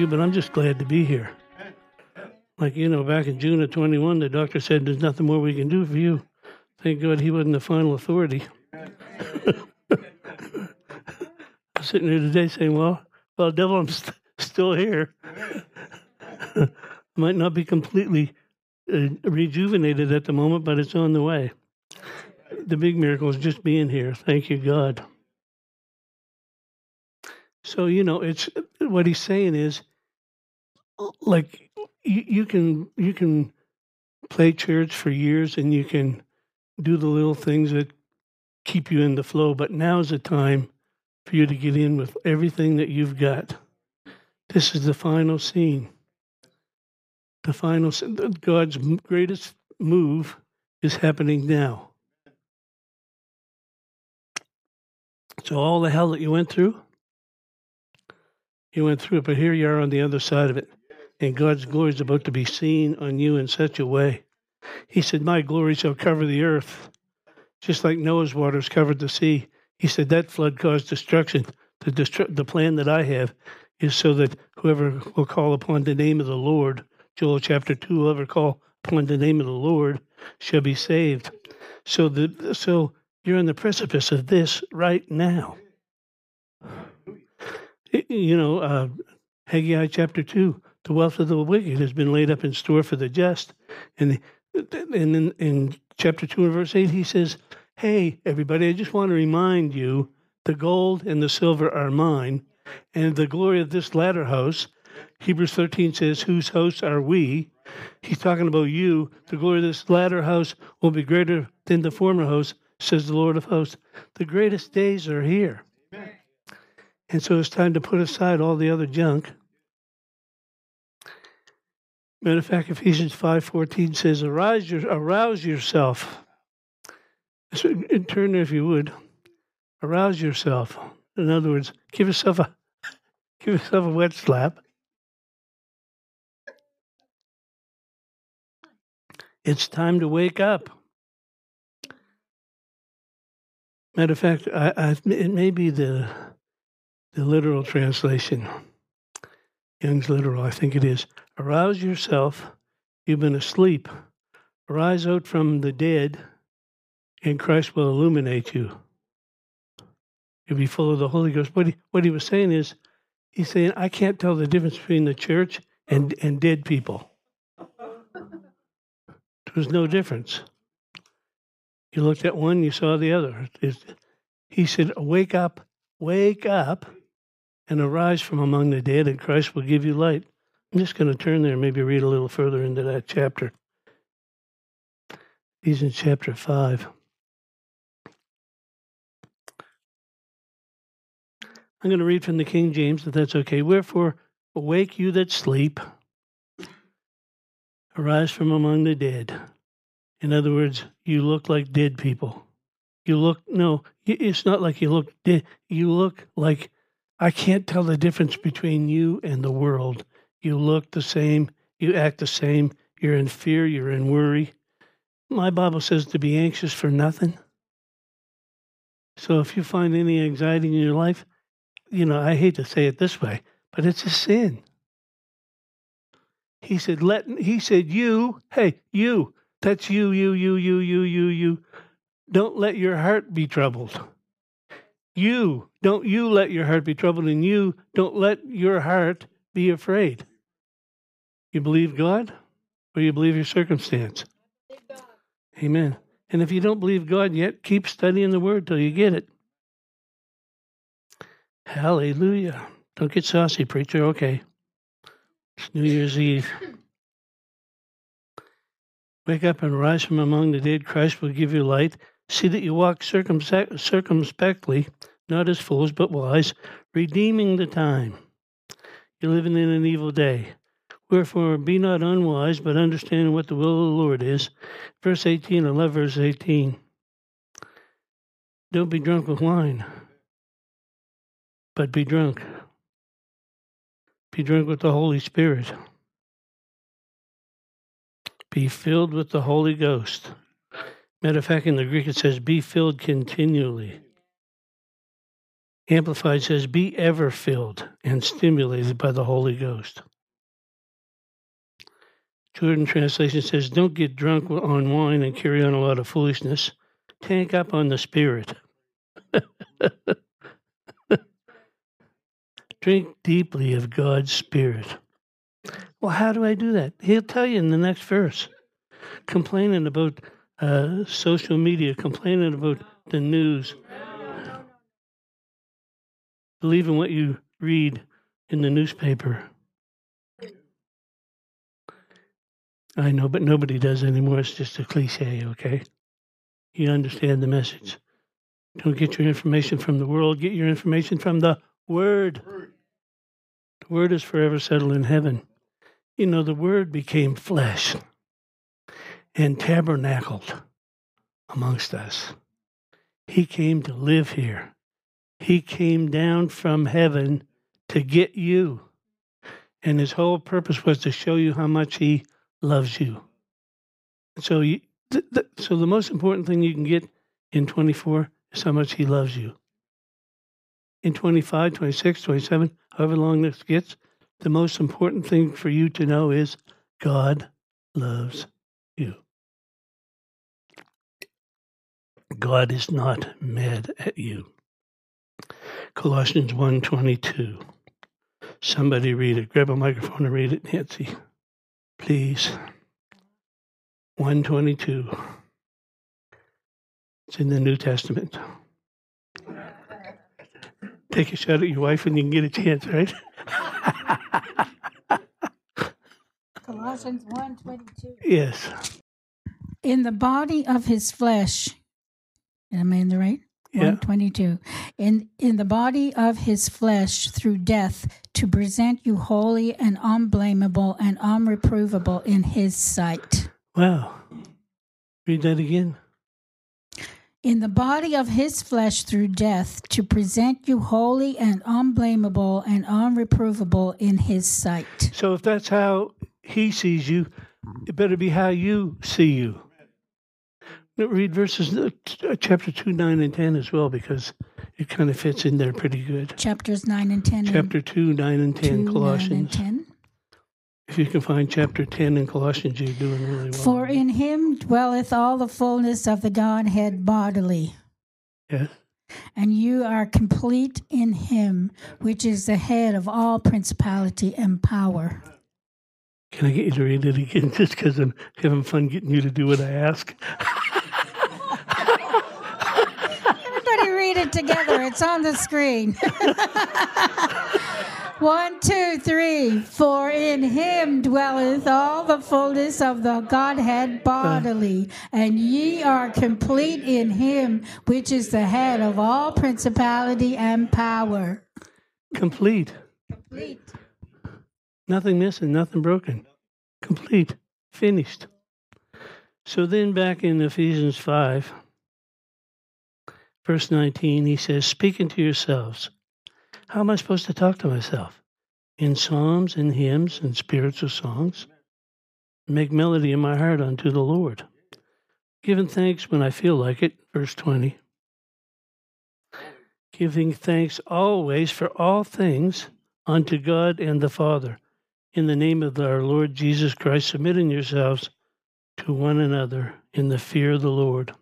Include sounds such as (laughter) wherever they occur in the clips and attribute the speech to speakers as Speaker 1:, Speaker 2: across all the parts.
Speaker 1: you, but I'm just glad to be here. Like, you know, back in June of 21, the doctor said there's nothing more we can do for you. Thank God he wasn't the final authority. (laughs) I'm sitting here today saying, well, well, devil, I'm st- still here. (laughs) Might not be completely uh, rejuvenated at the moment, but it's on the way. The big miracle is just being here. Thank you, God. So, you know, it's what he's saying is like you, you can you can play church for years and you can do the little things that keep you in the flow, but now's the time for you to get in with everything that you've got. This is the final scene. The final God's greatest move is happening now. So all the hell that you went through, you went through it, but here you are on the other side of it. And God's glory is about to be seen on you in such a way. He said, My glory shall cover the earth, just like Noah's waters covered the sea. He said, That flood caused destruction. The, destru- the plan that I have is so that whoever will call upon the name of the Lord, Joel chapter 2, whoever call upon the name of the Lord shall be saved. So, the, so you're on the precipice of this right now you know, uh, Haggai chapter 2, the wealth of the wicked has been laid up in store for the just. And, and in, in chapter 2 and verse 8, he says, Hey, everybody, I just want to remind you the gold and the silver are mine, and the glory of this latter house. Hebrews 13 says, Whose hosts are we? He's talking about you. The glory of this latter house will be greater than the former house, says the Lord of hosts. The greatest days are here. And so it's time to put aside all the other junk. Matter of fact, Ephesians 5.14 says, arouse, your, arouse yourself. So, in turn if you would. Arouse yourself. In other words, give yourself a give yourself a wet slap. It's time to wake up. Matter of fact, I, I, it may be the the literal translation, Young's literal, I think it is. Arouse yourself, you've been asleep. Arise out from the dead, and Christ will illuminate you. You'll be full of the Holy Ghost. What he, what he was saying is, he's saying, I can't tell the difference between the church and, and dead people. There's no difference. You looked at one, you saw the other. It's, he said, Wake up, wake up and arise from among the dead, and Christ will give you light. I'm just going to turn there maybe read a little further into that chapter. He's in chapter 5. I'm going to read from the King James, if that's okay. Wherefore, awake you that sleep, arise from among the dead. In other words, you look like dead people. You look, no, it's not like you look dead. You look like I can't tell the difference between you and the world. You look the same, you act the same, you're in fear, you're in worry. My Bible says to be anxious for nothing. So if you find any anxiety in your life, you know, I hate to say it this way, but it's a sin. He said, let he said, you, hey, you, that's you, you, you, you, you, you, you. Don't let your heart be troubled. You, don't you let your heart be troubled, and you don't let your heart be afraid. You believe God or you believe your circumstance? Amen. And if you don't believe God yet, keep studying the Word till you get it. Hallelujah. Don't get saucy, preacher. Okay. It's New Year's Eve. Wake up and rise from among the dead. Christ will give you light. See that you walk circumspectly, not as fools, but wise, redeeming the time. You're living in an evil day. Wherefore, be not unwise, but understand what the will of the Lord is. Verse 18, I love verse 18. Don't be drunk with wine, but be drunk. Be drunk with the Holy Spirit. Be filled with the Holy Ghost. Matter of fact, in the Greek it says, be filled continually. Amplified says, Be ever filled and stimulated by the Holy Ghost. Jordan translation says, Don't get drunk on wine and carry on a lot of foolishness. Tank up on the Spirit. (laughs) Drink deeply of God's Spirit. Well, how do I do that? He'll tell you in the next verse. Complaining about uh, social media, complaining about the news, believing what you read in the newspaper. I know, but nobody does anymore. It's just a cliche, okay? You understand the message. Don't get your information from the world, get your information from the Word. The Word is forever settled in heaven. You know, the Word became flesh and tabernacled amongst us. He came to live here. He came down from heaven to get you. And his whole purpose was to show you how much he loves you. So, you, th- th- so the most important thing you can get in 24 is how much he loves you. In 25, 26, 27, however long this gets, the most important thing for you to know is God loves you. God is not mad at you. Colossians 1:22. Somebody read it. Grab a microphone and read it, Nancy. Please. 122. It's in the New Testament. Take a shot at your wife when you can get a chance, right? (laughs)
Speaker 2: Colossians 1:22.
Speaker 1: yes.
Speaker 2: In the body of his flesh. Am I in the right?
Speaker 1: Yeah.
Speaker 2: 122. In in the body of his flesh through death to present you holy and unblameable and unreprovable in his sight.
Speaker 1: Wow. Read that again.
Speaker 2: In the body of his flesh through death to present you holy and unblameable and unreprovable in his sight.
Speaker 1: So if that's how he sees you, it better be how you see you. Read verses uh, uh, chapter 2, 9, and 10 as well because it kind of fits in there pretty good.
Speaker 2: Chapters 9 and 10.
Speaker 1: Chapter 2, 9, and 10,
Speaker 2: 2, 9 and
Speaker 1: Colossians.
Speaker 2: 10.
Speaker 1: If you can find chapter 10 in Colossians, you're doing really well.
Speaker 2: For in him dwelleth all the fullness of the Godhead bodily.
Speaker 1: Yes.
Speaker 2: And you are complete in him, which is the head of all principality and power.
Speaker 1: Can I get you to read it again (laughs) just because I'm having fun getting you to do what I ask? (laughs)
Speaker 2: Everybody read it together. It's on the screen. (laughs) One, two, three. For in him dwelleth all the fullness of the Godhead bodily, and ye are complete in him, which is the head of all principality and power.
Speaker 1: Complete.
Speaker 2: Complete.
Speaker 1: Nothing missing, nothing broken. Complete. Finished. So then back in Ephesians 5, verse 19, he says, Speaking to yourselves. How am I supposed to talk to myself? In psalms and hymns and spiritual songs. Make melody in my heart unto the Lord. Giving thanks when I feel like it, verse 20. Giving thanks always for all things unto God and the Father in the name of our Lord Jesus Christ, submitting yourselves to one another in the fear of the Lord.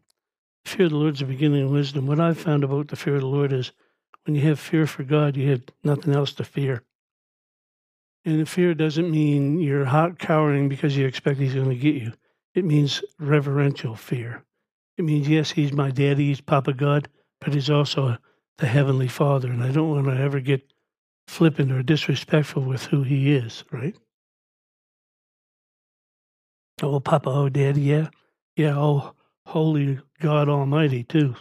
Speaker 1: Fear of the Lord is the beginning of wisdom. What I've found about the fear of the Lord is when you have fear for God, you have nothing else to fear. And fear doesn't mean you're hot cowering because you expect He's going to get you. It means reverential fear. It means, yes, He's my daddy, He's Papa God, but He's also the Heavenly Father. And I don't want to ever get flippant or disrespectful with who he is, right? Oh, Papa, oh, Daddy, yeah. Yeah, oh, holy God Almighty, too.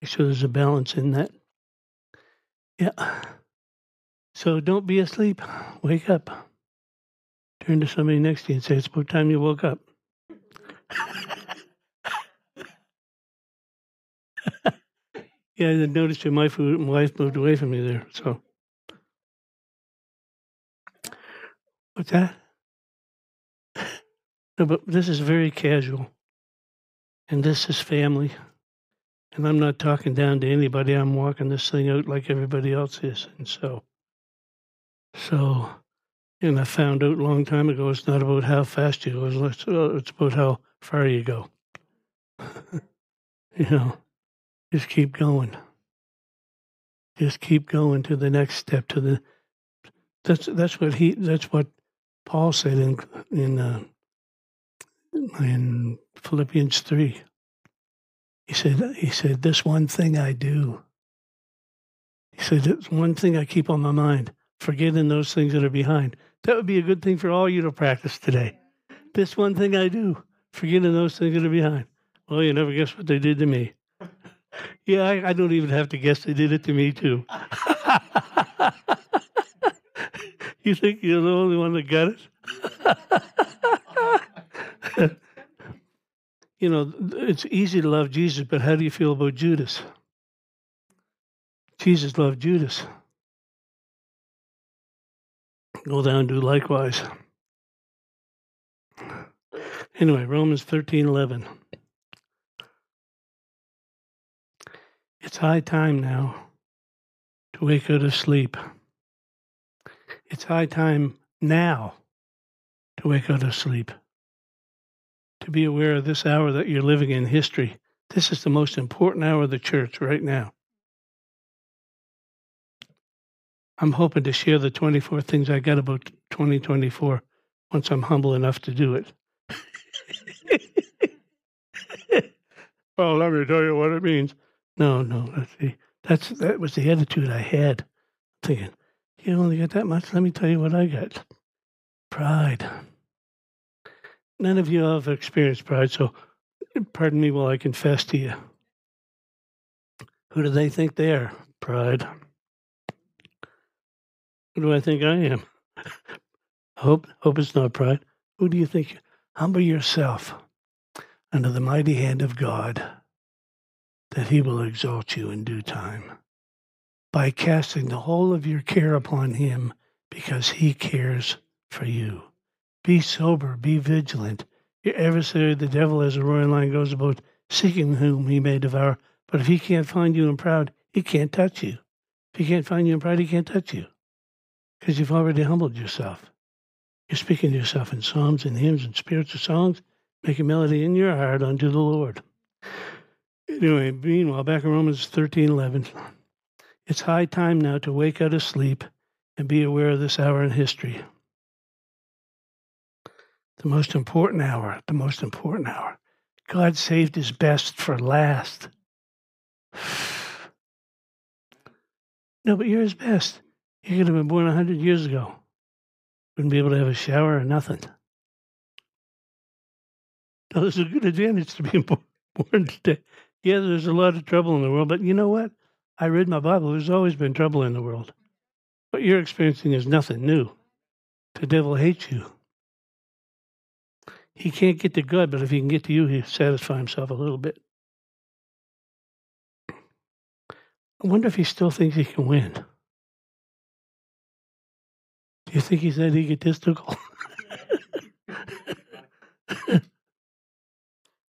Speaker 1: Make sure there's a balance in that. Yeah. So don't be asleep. Wake up. Turn to somebody next to you and say, It's about time you woke up. (laughs) yeah, I noticed wife, my wife moved away from me there, so. What's that? (laughs) No, but this is very casual. And this is family. And I'm not talking down to anybody. I'm walking this thing out like everybody else is. And so, so, and I found out a long time ago it's not about how fast you go, it's, it's about how far you go. (laughs) you know, just keep going. Just keep going to the next step. To the that's that's what he that's what Paul said in in uh, in Philippians three. He said he said this one thing I do. He said it's one thing I keep on my mind, forgetting those things that are behind. That would be a good thing for all you to practice today. This one thing I do, forgetting those things that are behind. Well, you never guess what they did to me. (laughs) Yeah, I, I don't even have to guess they did it to me too. (laughs) you think you're the only one that got it? (laughs) (laughs) you know, it's easy to love Jesus, but how do you feel about Judas? Jesus loved Judas. Go down and do likewise. Anyway, Romans thirteen eleven. It's high time now to wake out of sleep. It's high time now to wake out of sleep. To be aware of this hour that you're living in history. This is the most important hour of the church right now. I'm hoping to share the 24 things I got about 2024 once I'm humble enough to do it. (laughs) well, let me tell you what it means. No, no. That's the, that's that was the attitude I had. Thinking, you only got that much. Let me tell you what I got. Pride. None of you have experienced pride, so pardon me while I confess to you. Who do they think they are? Pride. Who do I think I am? (laughs) hope hope it's not pride. Who do you think? Humble yourself under the mighty hand of God that he will exalt you in due time by casting the whole of your care upon him because he cares for you. Be sober, be vigilant. Your adversary, the devil, as a roaring lion, goes about seeking whom he may devour. But if he can't find you in proud, he can't touch you. If he can't find you in pride, he can't touch you because you've already humbled yourself. You're speaking to yourself in psalms and hymns and spiritual songs. Make a melody in your heart unto the Lord. Anyway, meanwhile, back in Romans 13 11, it's high time now to wake out of sleep and be aware of this hour in history. The most important hour, the most important hour. God saved his best for last. (sighs) no, but you're his best. You could have been born a hundred years ago. Wouldn't be able to have a shower or nothing. Now, there's a good advantage to being (laughs) born today yeah, there's a lot of trouble in the world, but you know what? I read my Bible. There's always been trouble in the world. What you're experiencing is nothing new. The devil hates you. He can't get to God, but if he can get to you, he'll satisfy himself a little bit. I wonder if he still thinks he can win. Do you think he's that egotistical? (laughs)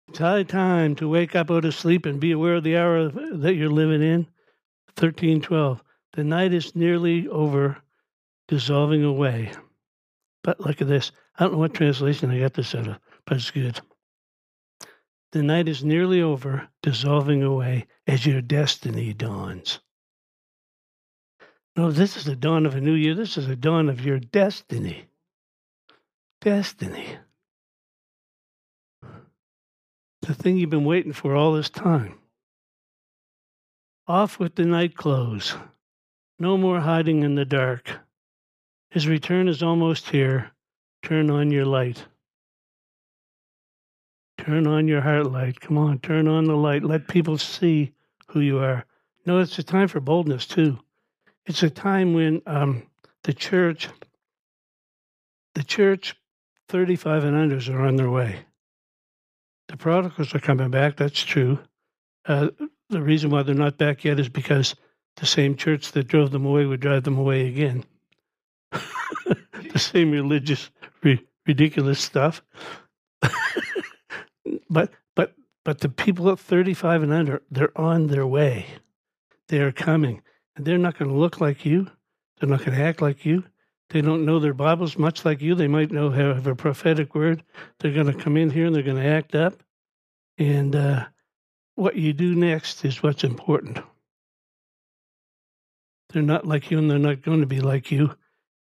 Speaker 1: It's high time to wake up out of sleep and be aware of the hour that you're living in. 1312. The night is nearly over, dissolving away. But look at this. I don't know what translation I got this out of, but it's good. The night is nearly over, dissolving away as your destiny dawns. No, this is the dawn of a new year. This is the dawn of your destiny. Destiny the thing you've been waiting for all this time. Off with the night clothes. No more hiding in the dark. His return is almost here. Turn on your light. Turn on your heart light. Come on, turn on the light. Let people see who you are. No, it's a time for boldness too. It's a time when um, the church, the church, 35 and unders are on their way. The prodigals are coming back. That's true. Uh, the reason why they're not back yet is because the same church that drove them away would drive them away again. (laughs) the same religious, ri- ridiculous stuff. (laughs) but but But the people at 35 and under, they're on their way. They are coming. And they're not going to look like you. They're not going to act like you. They don't know their Bibles much like you. They might know have a prophetic word. They're going to come in here and they're going to act up. And uh, what you do next is what's important. They're not like you, and they're not going to be like you,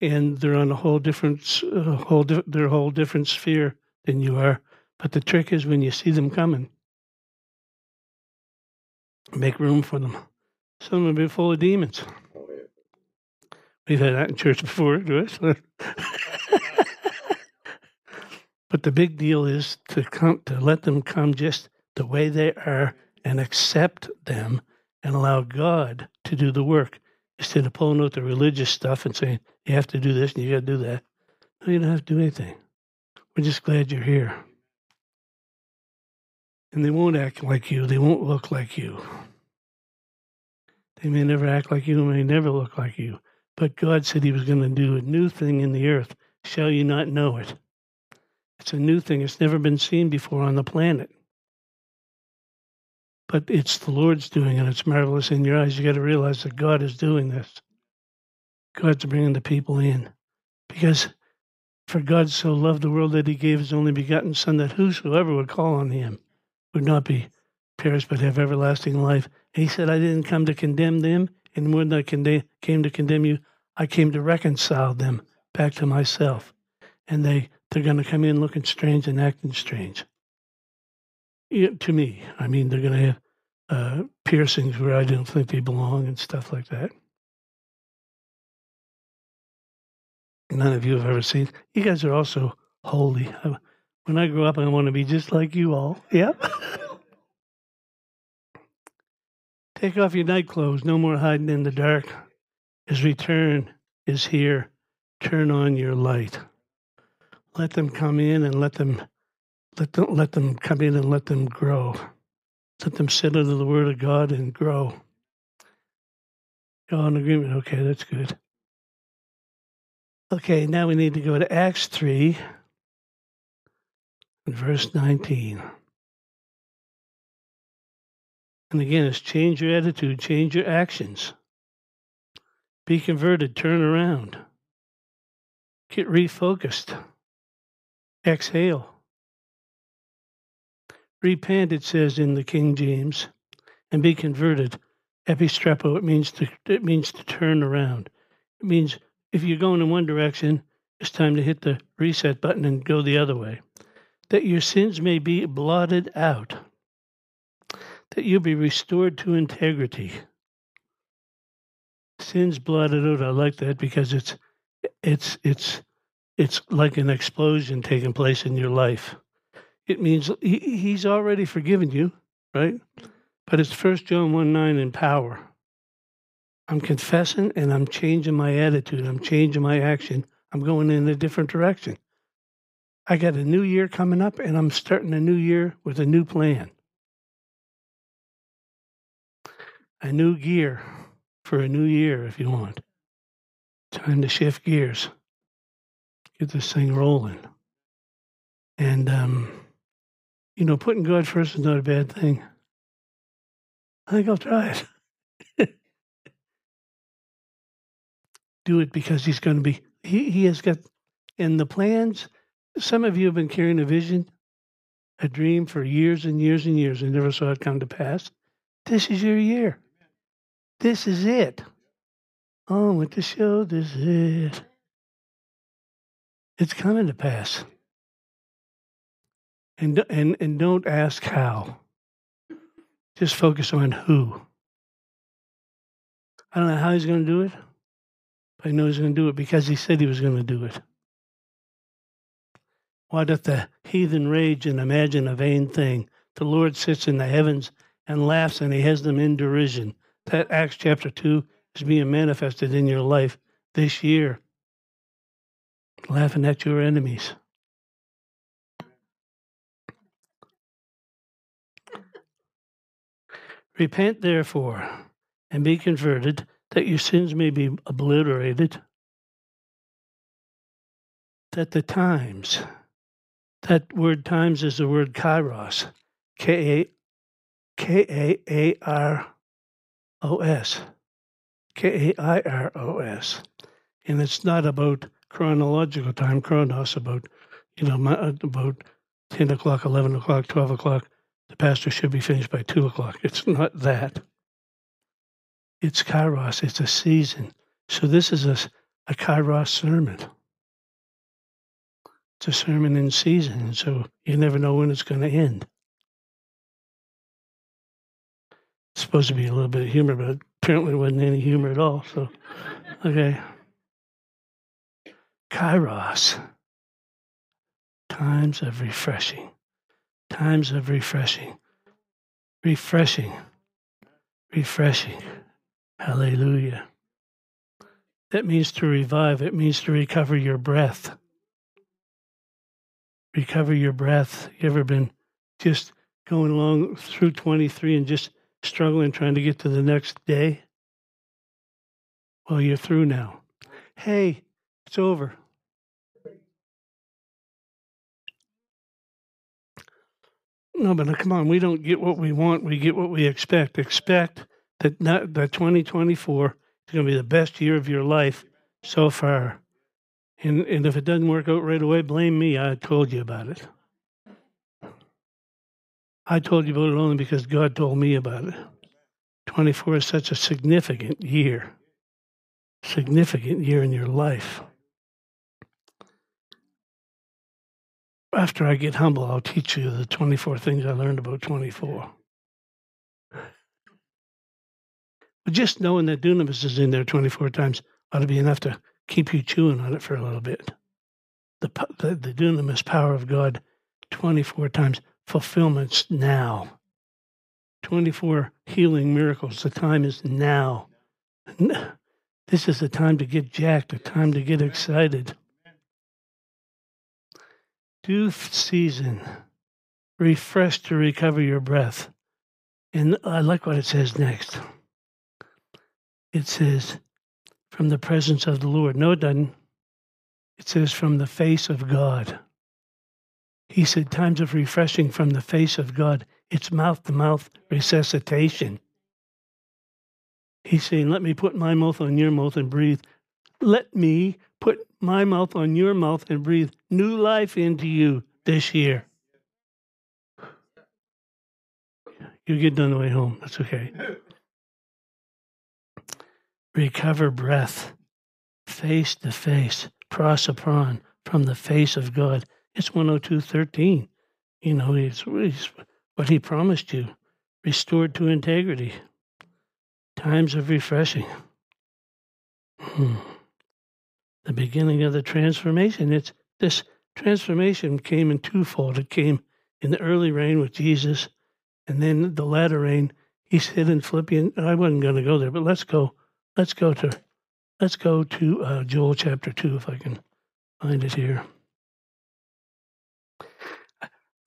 Speaker 1: and they're on a whole different, uh, whole di- they're whole different sphere than you are. But the trick is when you see them coming, make room for them. Some will be full of demons. We've had that in church before, do it? (laughs) but the big deal is to come to let them come just the way they are and accept them and allow God to do the work instead of pulling out the religious stuff and saying you have to do this and you got to do that. No, you don't have to do anything. We're just glad you're here. And they won't act like you. They won't look like you. They may never act like you, may never look like you. But God said He was going to do a new thing in the earth. Shall you not know it? It's a new thing. It's never been seen before on the planet. But it's the Lord's doing and It's marvelous in your eyes. You got to realize that God is doing this. God's bringing the people in. Because for God so loved the world that He gave His only begotten Son, that whosoever would call on Him would not be perished but have everlasting life. He said, I didn't come to condemn them, and more than I came to condemn you, I came to reconcile them back to myself. And they, they're going to come in looking strange and acting strange. To me, I mean, they're going to have uh, piercings where I don't think they belong and stuff like that. None of you have ever seen. You guys are also holy. When I grow up, I want to be just like you all. Yeah. (laughs) Take off your night clothes. No more hiding in the dark. His return is here. Turn on your light. Let them come in and let them let them let them come in and let them grow. Let them sit under the word of God and grow. All in agreement. Okay, that's good. Okay, now we need to go to Acts 3, verse 19. And again, it's change your attitude, change your actions. Be converted, turn around. Get refocused. Exhale. Repent, it says in the King James, and be converted. Epistrepo, it means to it means to turn around. It means if you're going in one direction, it's time to hit the reset button and go the other way. That your sins may be blotted out that you'll be restored to integrity. Sin's blotted out. I like that because it's it's it's it's like an explosion taking place in your life. It means he, he's already forgiven you, right? But it's First John one nine in power. I'm confessing and I'm changing my attitude. I'm changing my action. I'm going in a different direction. I got a new year coming up, and I'm starting a new year with a new plan. a new gear for a new year if you want. Time to shift gears, get this thing rolling. And, um, you know, putting God first is not a bad thing. I think I'll try it. Do it because He's going to be, He, he has got, in the plans, some of you have been carrying a vision, a dream for years and years and years and never saw it come to pass. This is your year. This is it. Oh, with the show. This is it. It's coming to pass. And, and, and don't ask how. Just focus on who. I don't know how he's going to do it, but I know he's going to do it because he said he was going to do it. Why doth the heathen rage and imagine a vain thing? The Lord sits in the heavens and laughs, and he has them in derision that Acts chapter 2 is being manifested in your life this year. Laughing at your enemies. Repent, therefore, and be converted, that your sins may be obliterated, that the times, that word times is the word kairos, K K A A R O S. K A I R O S. And it's not about chronological time, chronos, about, you know, my, uh, about 10 o'clock, 11 o'clock, 12 o'clock. The pastor should be finished by 2 o'clock. It's not that. It's kairos, it's a season. So this is a, a kairos sermon. It's a sermon in season, so you never know when it's going to end. It's supposed to be a little bit of humor, but apparently it wasn't any humor at all. So, okay. Kairos. Times of refreshing. Times of refreshing. Refreshing. Refreshing. Hallelujah. That means to revive, it means to recover your breath recover your breath. You ever been just going along through 23 and just struggling trying to get to the next day? Well, you're through now. Hey, it's over. No, but come on, we don't get what we want. We get what we expect. Expect that not, that 2024 is going to be the best year of your life so far. And, and if it doesn't work out right away, blame me. I told you about it. I told you about it only because God told me about it. 24 is such a significant year, significant year in your life. After I get humble, I'll teach you the 24 things I learned about 24. But just knowing that dunamis is in there 24 times ought to be enough to keep you chewing on it for a little bit. The, the, the dunamis power of God 24 times, fulfillments now. 24 healing miracles. The time is now. This is the time to get jacked, a time to get excited. Due season, refresh to recover your breath. And I like what it says next. It says, from the presence of the Lord. No, it doesn't. It says from the face of God. He said times of refreshing from the face of God. It's mouth to mouth resuscitation. He's saying, Let me put my mouth on your mouth and breathe. Let me put my mouth on your mouth and breathe new life into you this year. You get done the way home. That's okay recover breath face to face, prosopon from the face of God. It's 102.13. You know, it's, it's what he promised you, restored to integrity. Times of refreshing. Hmm. The beginning of the transformation. It's this transformation came in twofold. It came in the early rain with Jesus, and then the latter. He said in Philippians, I wasn't going to go there, but let's go. Let's go to let's go to uh, Joel chapter two if I can find it here.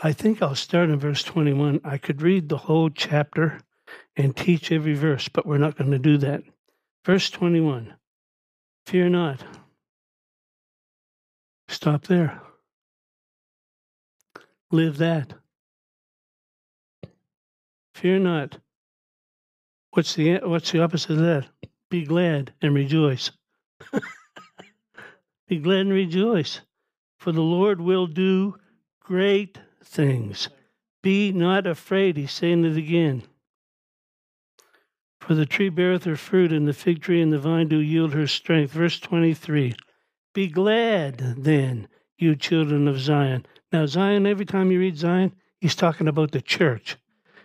Speaker 1: I think I'll start in verse 21. I could read the whole chapter and teach every verse, but we're not going to do that. Verse 21 Fear not. Stop there. Live that. Fear not. What's the what's the opposite of that? Be glad and rejoice. (laughs) Be glad and rejoice, for the Lord will do great things. Be not afraid. He's saying it again. For the tree beareth her fruit, and the fig tree and the vine do yield her strength. Verse 23 Be glad then, you children of Zion. Now, Zion, every time you read Zion, he's talking about the church.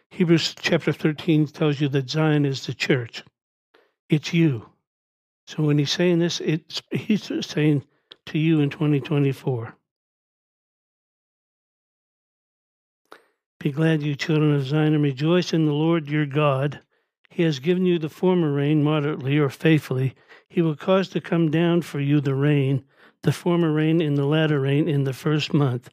Speaker 1: Hebrews chapter 13 tells you that Zion is the church. It's you. So when he's saying this, it's (laughs) he's saying to you in 2024. Be glad, you children of Zion, and rejoice in the Lord your God. He has given you the former rain moderately or faithfully. He will cause to come down for you the rain, the former rain and the latter rain in the first month.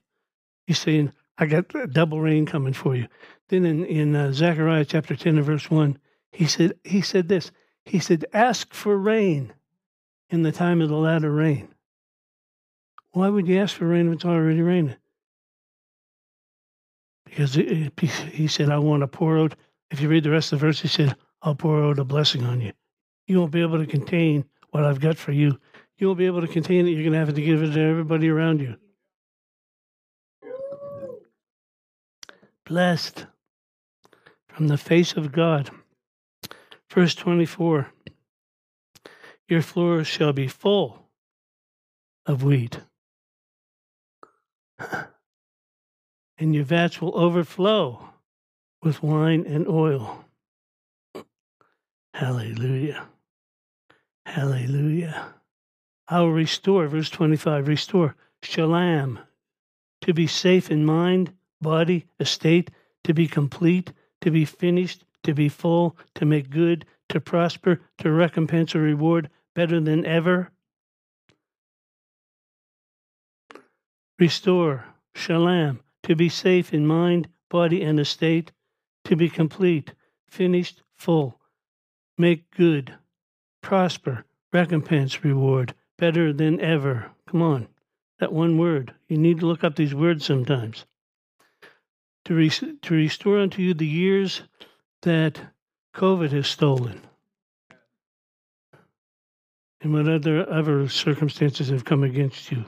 Speaker 1: He's saying, I got double rain coming for you. Then in, in uh, Zechariah chapter 10 and verse 1, he said, he said this, he said, Ask for rain in the time of the latter rain. Why would you ask for rain if it's already raining? Because he said, I want to pour out if you read the rest of the verse, he said, I'll pour out a blessing on you. You won't be able to contain what I've got for you. You won't be able to contain it. You're going to have to give it to everybody around you. Blessed from the face of God. Verse 24 Your floors shall be full of wheat, (sighs) and your vats will overflow with wine and oil. (clears throat) Hallelujah. Hallelujah. I will restore, verse 25, restore shalom, to be safe in mind, body, estate, to be complete, to be finished, to be full, to make good, to prosper, to recompense a reward better than ever. Restore, shalom, to be safe in mind, body, and estate, to be complete, finished, full, make good, prosper, recompense, reward, better than ever. Come on, that one word. You need to look up these words sometimes to, re- to restore unto you the years that COVID has stolen. And what other, other circumstances have come against you.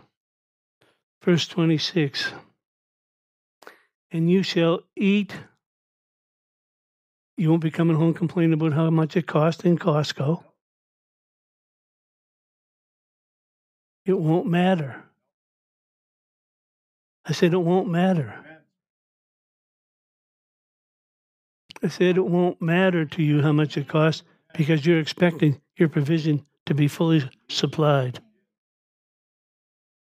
Speaker 1: Verse 26 And you shall eat. You won't be coming home complaining about how much it cost in Costco. It won't matter. I said, it won't matter. Said it won't matter to you how much it costs because you're expecting your provision to be fully supplied.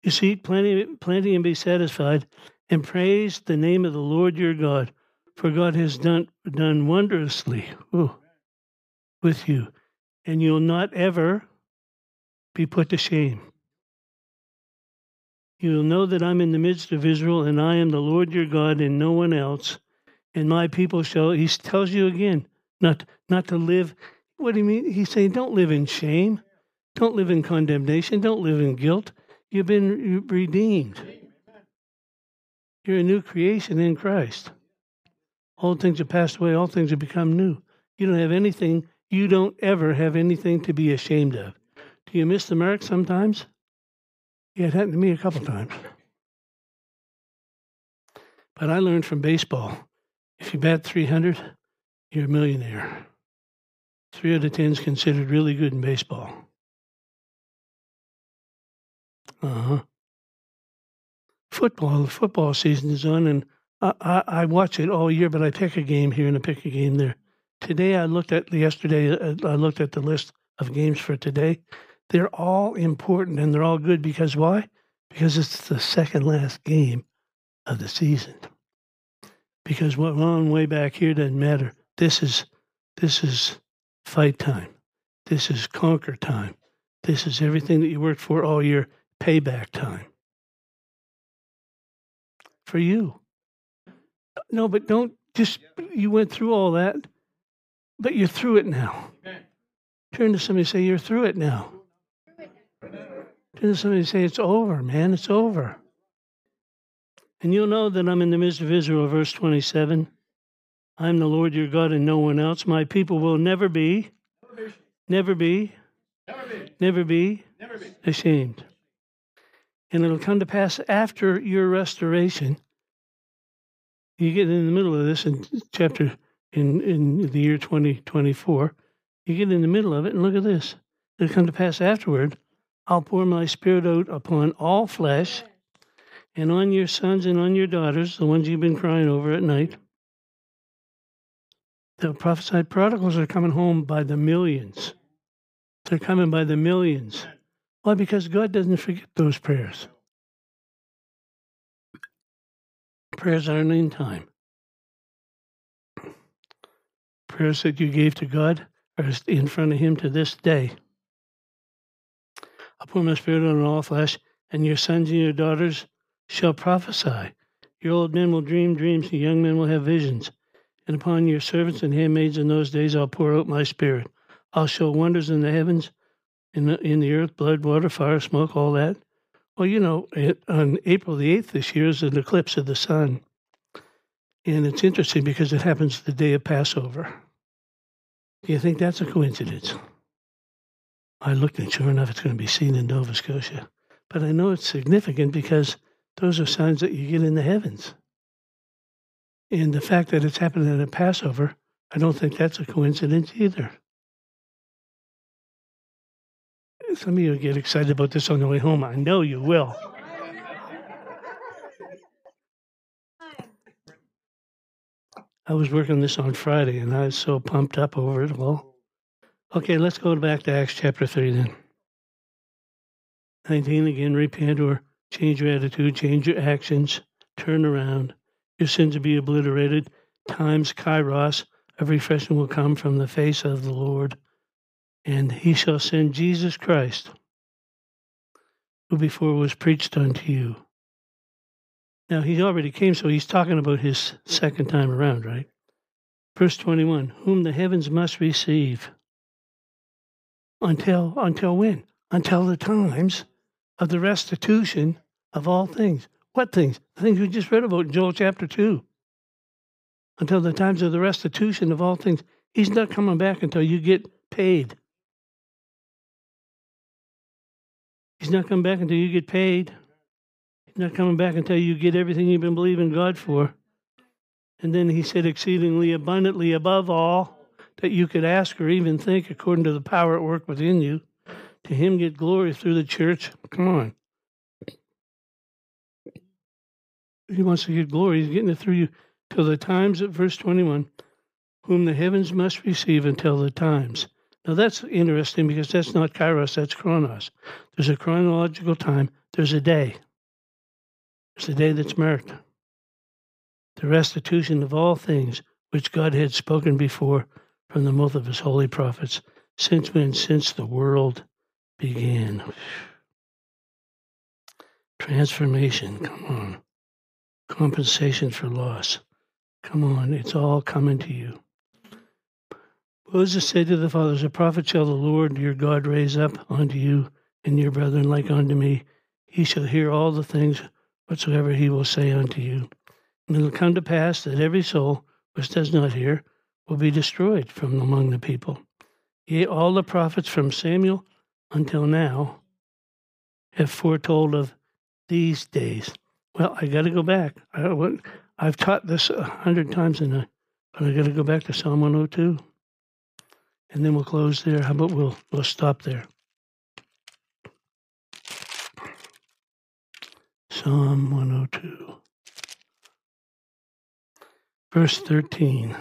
Speaker 1: You see, plenty, plenty and be satisfied, and praise the name of the Lord your God, for God has done done wondrously ooh, with you, and you'll not ever be put to shame. You will know that I'm in the midst of Israel, and I am the Lord your God, and no one else and my people shall he tells you again not not to live what do you mean? He's saying don't live in shame. Don't live in condemnation. Don't live in guilt. You've been redeemed. You're a new creation in christ. All things have passed away. All things have become new. You don't have anything. You don't ever have anything to be ashamed of. Do you miss the mark sometimes? Yeah it happened to me a couple times. But i learned from baseball if you bat 300, you're a millionaire. Three out of 10 is considered really good in baseball. Uh huh. Football, the football season is on, and I, I, I, watch it all year, but I pick a game here and I pick a game there. Today, I looked at yesterday. Uh, I looked at the list of games for today. They're all important and they're all good because why? Because it's the second last game of the season because what went on way back here doesn't matter. This is this is fight time. This is conquer time. This is everything that you worked for all year, payback time. For you. No, but don't just, you went through all that, but you're through it now. Turn to somebody and say, You're through it now. Turn to somebody and say, It's over, man, it's over. And you'll know that I'm in the midst of Israel, verse 27. I'm the Lord your God and no one else. My people will never be, never be, never be, never be, ashamed. And it'll come to pass after your restoration. You get in the middle of this in chapter, in, in the year 2024. You get in the middle of it and look at this. It'll come to pass afterward. I'll pour my spirit out upon all flesh and on your sons and on your daughters, the ones you've been crying over at night. The prophesied prodigals are coming home by the millions. They're coming by the millions. Why? Because God doesn't forget those prayers. Prayers aren't in time. Prayers that you gave to God are in front of Him to this day. I'll pour my spirit on all flesh, and your sons and your daughters shall prophesy. Your old men will dream dreams, and young men will have visions. And upon your servants and handmaids in those days I'll pour out my spirit. I'll show wonders in the heavens, in the, in the earth, blood, water, fire, smoke, all that. Well, you know, it, on April the 8th this year is an eclipse of the sun. And it's interesting because it happens the day of Passover. Do you think that's a coincidence? I looked and sure enough, it's going to be seen in Nova Scotia. But I know it's significant because those are signs that you get in the heavens. And the fact that it's happening at a Passover, I don't think that's a coincidence either. Some of you get excited about this on the way home. I know you will. I was working this on Friday and I was so pumped up over it. Well, okay, let's go back to Acts chapter 3 then. 19 again, repent or change your attitude, change your actions, turn around. Your sins will be obliterated. Times, kairos, of refreshing will come from the face of the Lord, and he shall send Jesus Christ, who before was preached unto you now, he already came, so he's talking about his second time around, right? Verse 21 Whom the heavens must receive. Until, until when? Until the times of the restitution of all things. What things? The things we just read about in Joel chapter 2. Until the times of the restitution of all things. He's not coming back until you get paid. He's not coming back until you get paid. He's not coming back until you get everything you've been believing God for. And then he said, exceedingly abundantly above all that you could ask or even think, according to the power at work within you. To him get glory through the church. Come on. He wants to get glory. He's getting it through you till the times at verse 21, whom the heavens must receive until the times. Now that's interesting because that's not kairos, that's chronos. There's a chronological time, there's a day. It's the day that's marked. The restitution of all things which God had spoken before from the mouth of his holy prophets, since when? Since the world began. Transformation, come on. Compensation for loss. Come on, it's all coming to you. Moses said to the fathers, A prophet shall the Lord your God raise up unto you and your brethren like unto me. He shall hear all the things whatsoever he will say unto you. And it will come to pass that every soul which does not hear will be destroyed from among the people. Yea, all the prophets from Samuel until now have foretold of these days. Well, I got to go back. I, have taught this a hundred times, in a, but I got to go back to Psalm 102, and then we'll close there. How about we'll we'll stop there? Psalm 102, verse 13.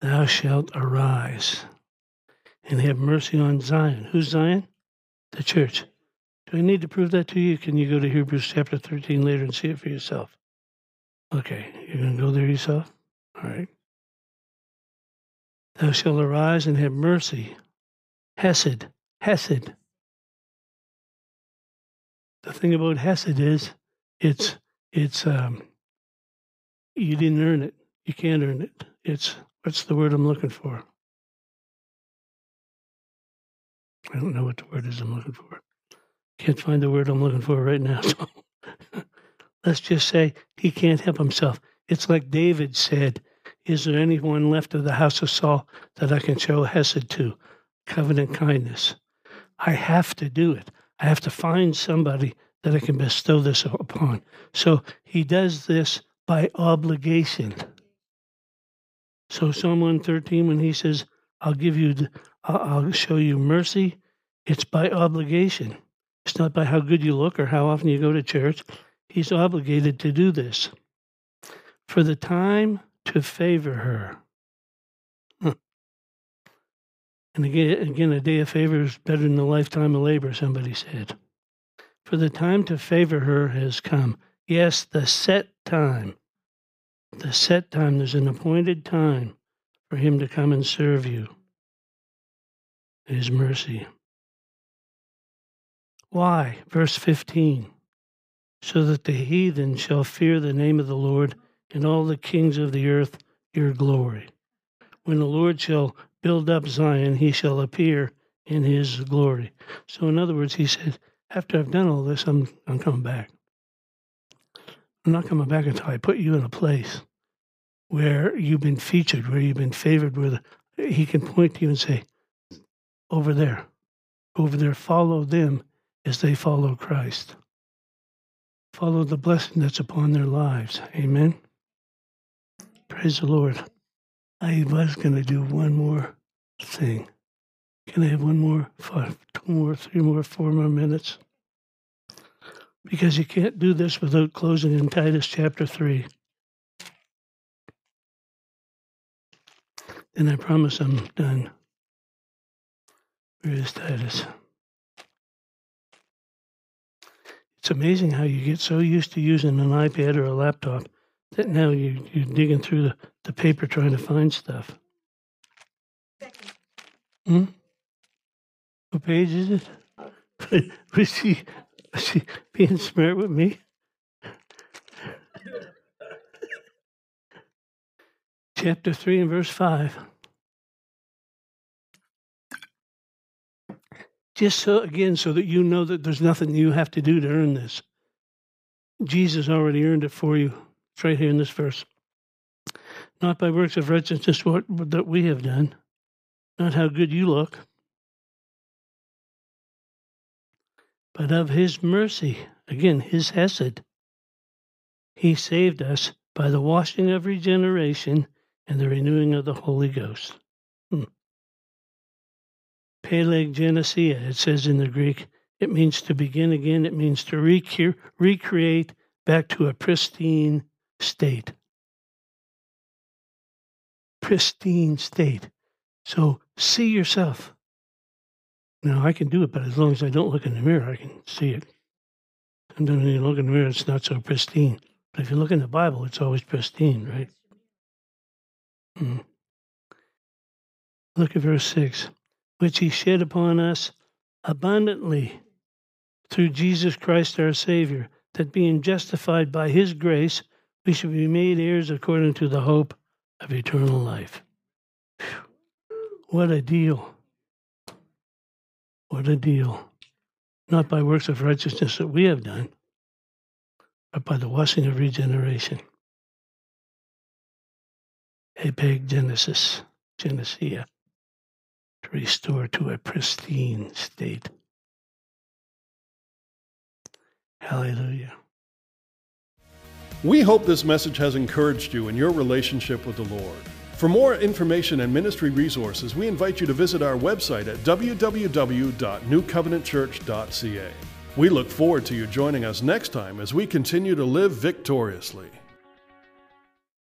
Speaker 1: Thou shalt arise and have mercy on Zion. Who's Zion? The church. I need to prove that to you? Can you go to Hebrews chapter 13 later and see it for yourself? Okay, you're going to go there yourself? All right. Thou shalt arise and have mercy. Hesed. Hesed the thing about Hesed is it's it's um, you didn't earn it. You can't earn it. It's what's the word I'm looking for? I don't know what the word is I'm looking for. Can't find the word I'm looking for right now. (laughs) So let's just say he can't help himself. It's like David said, Is there anyone left of the house of Saul that I can show Hesed to? Covenant kindness. I have to do it. I have to find somebody that I can bestow this upon. So he does this by obligation. So Psalm 113, when he says, I'll give you, I'll show you mercy, it's by obligation. It's not by how good you look or how often you go to church. He's obligated to do this. For the time to favor her. Hmm. And again, again, a day of favor is better than a lifetime of labor, somebody said. For the time to favor her has come. Yes, the set time. The set time. There's an appointed time for him to come and serve you. His mercy. Why? Verse 15. So that the heathen shall fear the name of the Lord and all the kings of the earth your glory. When the Lord shall build up Zion, he shall appear in his glory. So, in other words, he said, after I've done all this, I'm, I'm coming back. I'm not coming back until I put you in a place where you've been featured, where you've been favored, where the, he can point to you and say, over there, over there, follow them as they follow Christ. Follow the blessing that's upon their lives. Amen. Praise the Lord. I was going to do one more thing. Can I have one more, five, two more, three more, four more minutes? Because you can't do this without closing in Titus chapter 3. And I promise I'm done. Where is Titus? It's amazing how you get so used to using an iPad or a laptop that now you, you're digging through the, the paper trying to find stuff. Hmm? What page is it? (laughs) was she, was she being smart with me? Chapter 3 and verse 5. Just so, again, so that you know that there's nothing you have to do to earn this. Jesus already earned it for you. It's right here in this verse. Not by works of righteousness what, that we have done, not how good you look, but of his mercy. Again, his hesed. He saved us by the washing of regeneration and the renewing of the Holy Ghost. Hmm. Genesia, it says in the Greek. It means to begin again. It means to recre- recreate back to a pristine state. Pristine state. So see yourself. Now, I can do it, but as long as I don't look in the mirror, I can see it. Then when you look in the mirror, it's not so pristine. But if you look in the Bible, it's always pristine, right? Hmm. Look at verse 6 which he shed upon us abundantly through Jesus Christ our Savior, that being justified by his grace, we should be made heirs according to the hope of eternal life. What a deal! What a deal. Not by works of righteousness that we have done, but by the washing of regeneration. Epeg Genesis, Genesia, to restore to a pristine state. Hallelujah.
Speaker 3: We hope this message has encouraged you in your relationship with the Lord. For more information and ministry resources, we invite you to visit our website at www.newcovenantchurch.ca. We look forward to you joining us next time as we continue to live victoriously.